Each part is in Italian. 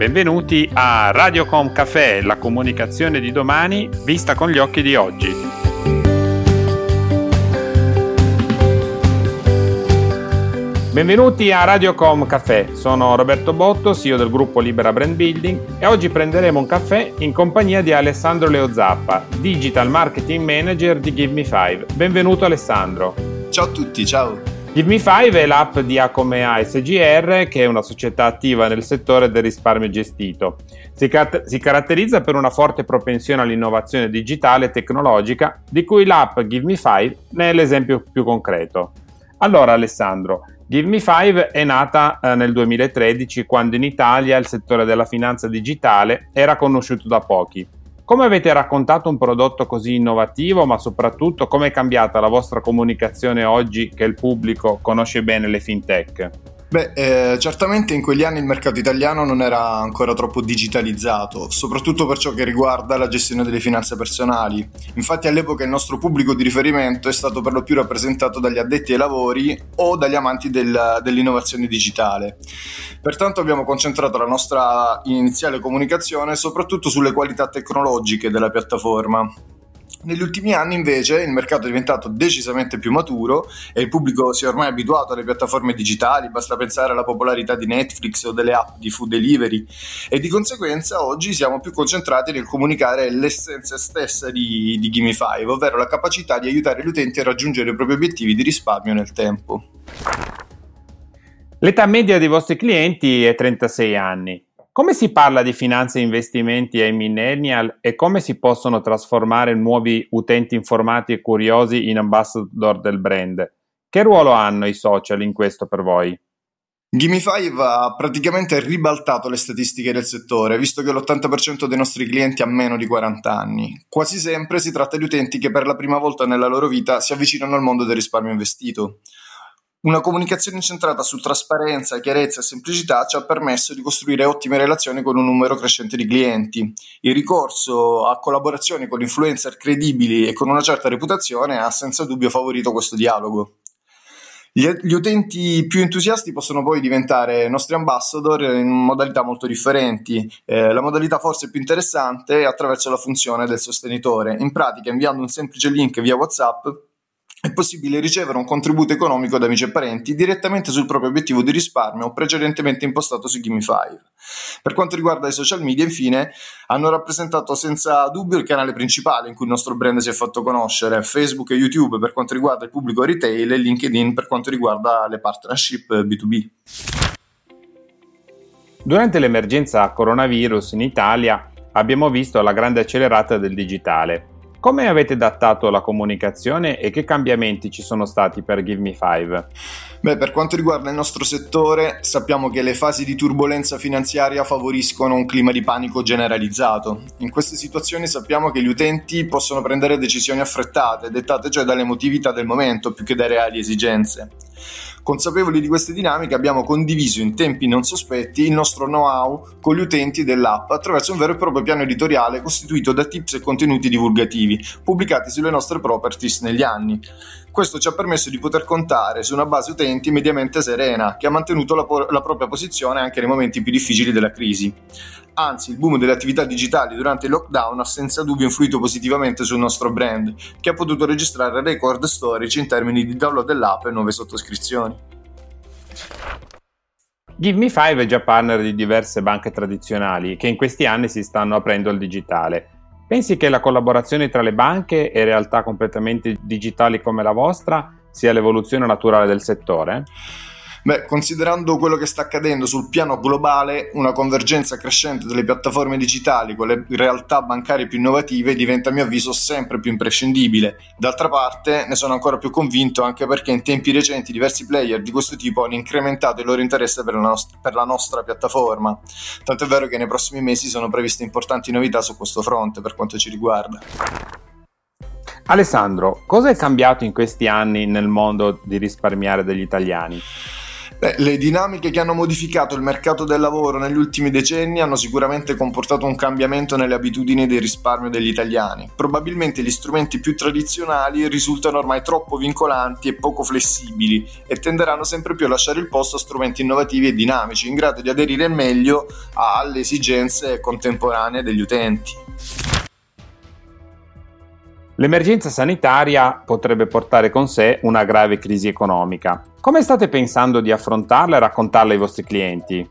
Benvenuti a Radiocom Café, la comunicazione di domani vista con gli occhi di oggi. Benvenuti a Radiocom Café, sono Roberto Botto, CEO del gruppo Libera Brand Building e oggi prenderemo un caffè in compagnia di Alessandro Leozappa, Digital Marketing Manager di Give Me 5. Benvenuto Alessandro. Ciao a tutti, ciao. Give Me 5 è l'app di Acomea SGR, che è una società attiva nel settore del risparmio gestito. Si, car- si, caratterizza per una forte propensione all'innovazione digitale e tecnologica, di cui l'app Give Me 5 ne è l'esempio più concreto. Allora, Alessandro, Give Me 5 è nata eh, nel 2013, quando in Italia il settore della finanza digitale era conosciuto da pochi come avete raccontato un prodotto così innovativo, ma soprattutto come è cambiata la vostra comunicazione oggi che il pubblico conosce bene le fintech? Beh, eh, certamente in quegli anni il mercato italiano non era ancora troppo digitalizzato, soprattutto per ciò che riguarda la gestione delle finanze personali. Infatti all'epoca il nostro pubblico di riferimento è stato per lo più rappresentato dagli addetti ai lavori o dagli amanti del, dell'innovazione digitale. Pertanto abbiamo concentrato la nostra iniziale comunicazione soprattutto sulle qualità tecnologiche della piattaforma. Negli ultimi anni invece il mercato è diventato decisamente più maturo e il pubblico si è ormai abituato alle piattaforme digitali, basta pensare alla popolarità di Netflix o delle app di food delivery e di conseguenza oggi siamo più concentrati nel comunicare l'essenza stessa di, di Gimmify, ovvero la capacità di aiutare gli utenti a raggiungere i propri obiettivi di risparmio nel tempo. L'età media dei vostri clienti è 36 anni. Come si parla di finanze e investimenti ai millennial e come si possono trasformare nuovi utenti informati e curiosi in ambassador del brand? Che ruolo hanno i social in questo per voi? Gimme5 ha praticamente ribaltato le statistiche del settore, visto che l'80% dei nostri clienti ha meno di 40 anni. Quasi sempre si tratta di utenti che per la prima volta nella loro vita si avvicinano al mondo del risparmio investito. Una comunicazione incentrata su trasparenza, chiarezza e semplicità ci ha permesso di costruire ottime relazioni con un numero crescente di clienti. Il ricorso a collaborazioni con influencer credibili e con una certa reputazione ha senza dubbio favorito questo dialogo. Gli, gli, utenti più entusiasti possono poi diventare nostri ambassador in modalità molto differenti. Eh, la modalità forse più interessante è attraverso la funzione del sostenitore. In pratica, inviando un semplice link via WhatsApp, è possibile ricevere un contributo economico da amici e parenti direttamente sul proprio obiettivo di risparmio precedentemente impostato su Gimme5. Per quanto riguarda i social media, infine, hanno rappresentato senza dubbio il canale principale in cui il nostro brand si è fatto conoscere, Facebook e YouTube per quanto riguarda il pubblico retail e LinkedIn per quanto riguarda le partnership B2B. Durante l'emergenza coronavirus in Italia abbiamo visto la grande accelerata del digitale come avete adattato la comunicazione e che cambiamenti ci sono stati per Give Me 5? Beh, per quanto riguarda il nostro settore, sappiamo che le fasi di turbolenza finanziaria favoriscono un clima di panico generalizzato. In queste situazioni sappiamo che gli utenti possono prendere decisioni affrettate, dettate cioè dall'emotività del momento più che da reali esigenze. Consapevoli di queste dinamiche abbiamo condiviso in tempi non sospetti il nostro know-how con gli utenti dell'app attraverso un vero e proprio piano editoriale costituito da tips e contenuti divulgativi pubblicati sulle nostre properties negli anni. Questo ci ha permesso di poter contare su una base utenti mediamente serena, che ha mantenuto la, po- la, propria posizione anche nei momenti più difficili della crisi. Anzi, il boom delle attività digitali durante il lockdown ha senza dubbio influito positivamente sul nostro brand, che ha potuto registrare record storici in termini di download dell'app e nuove sottoscrizioni. Give Me 5 è già partner di diverse banche tradizionali che in questi anni si stanno aprendo al digitale Pensi che la collaborazione tra le banche e realtà completamente digitali come la vostra sia l'evoluzione naturale del settore? Beh, considerando quello che sta accadendo sul piano globale, una convergenza crescente delle piattaforme digitali con le realtà bancarie più innovative diventa a mio avviso sempre più imprescindibile. D'altra parte ne sono ancora più convinto anche perché in tempi recenti diversi player di questo tipo hanno incrementato il loro interesse per la, nost- per la nostra piattaforma. Tanto è vero che nei prossimi mesi sono previste importanti novità su questo fronte per quanto ci riguarda. Alessandro, cosa è cambiato in questi anni nel mondo di risparmiare degli italiani? Beh, le dinamiche che hanno modificato il mercato del lavoro negli ultimi decenni hanno sicuramente comportato un cambiamento nelle abitudini del risparmio degli italiani. Probabilmente gli strumenti più tradizionali risultano ormai troppo vincolanti e poco flessibili e tenderanno sempre più a lasciare il posto a strumenti innovativi e dinamici, in grado di aderire meglio alle esigenze contemporanee degli utenti. L'emergenza sanitaria potrebbe portare con sé una grave crisi economica. Come state pensando di affrontarla e raccontarla ai vostri clienti?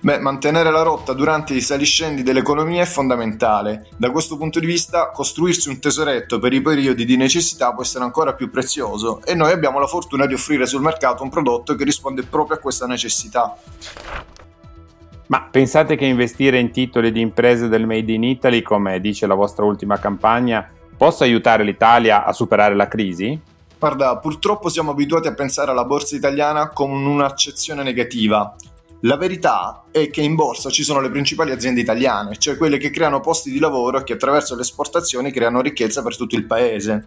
Beh, mantenere la rotta durante i saliscendi dell'economia è fondamentale. Da questo punto di vista, costruirsi un tesoretto per i periodi di necessità può essere ancora più prezioso e noi abbiamo la fortuna di offrire sul mercato un prodotto che risponde proprio a questa necessità. Ma pensate che investire in titoli di imprese del Made in Italy, come dice la vostra ultima campagna, possa aiutare l'Italia a superare la crisi? Guarda, purtroppo siamo abituati a pensare alla borsa italiana con un'accezione negativa. La verità è che in borsa ci sono le principali aziende italiane, cioè quelle che creano posti di lavoro e che attraverso le esportazioni creano ricchezza per tutto il paese.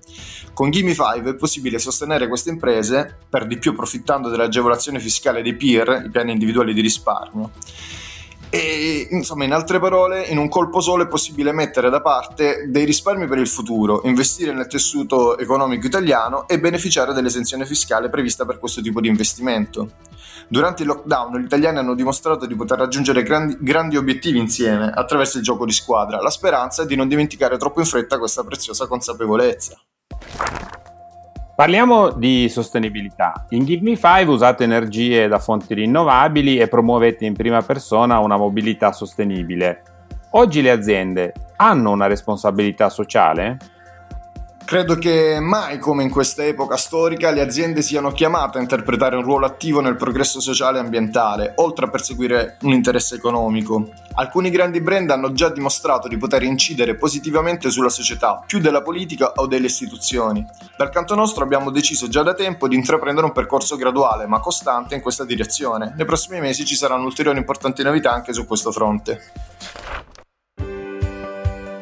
Con Gimme 5 è possibile sostenere queste imprese, per di più approfittando dell'agevolazione fiscale dei PIR, i piani individuali di risparmio. E insomma, in altre parole, in un colpo solo è possibile mettere da parte dei risparmi per il futuro, investire nel tessuto economico italiano e beneficiare dell'esenzione fiscale prevista per questo tipo di investimento. Durante il lockdown gli italiani hanno dimostrato di poter raggiungere grandi, grandi obiettivi insieme attraverso il gioco di squadra. La speranza è di non dimenticare troppo in fretta questa preziosa consapevolezza. Parliamo di sostenibilità. In Give Me 5 usate energie da fonti rinnovabili e promuovete in prima persona una mobilità sostenibile. Oggi le aziende hanno una responsabilità sociale? Credo che mai come in questa epoca storica le aziende siano chiamate a interpretare un ruolo attivo nel progresso sociale e ambientale, oltre a perseguire un interesse economico. Alcuni grandi brand hanno già dimostrato di poter incidere positivamente sulla società, più della politica o delle istituzioni. Dal canto nostro abbiamo deciso già da tempo di intraprendere un percorso graduale ma costante in questa direzione. Nei prossimi mesi ci saranno ulteriori importanti novità anche su questo fronte.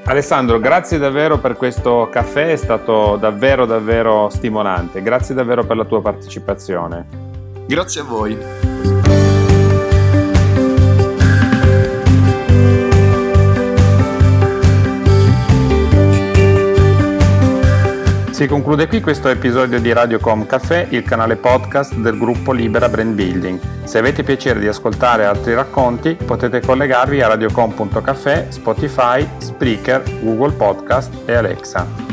Alessandro, grazie davvero per questo caffè, è stato davvero davvero stimolante. Grazie davvero per la tua partecipazione. Grazie a voi. Si conclude qui questo episodio di Radiocom Café, il canale podcast del gruppo Libera Brand Building. Se avete piacere di ascoltare altri racconti, potete collegarvi a radiocom.café, Spotify, Spreaker, Google Podcast e Alexa.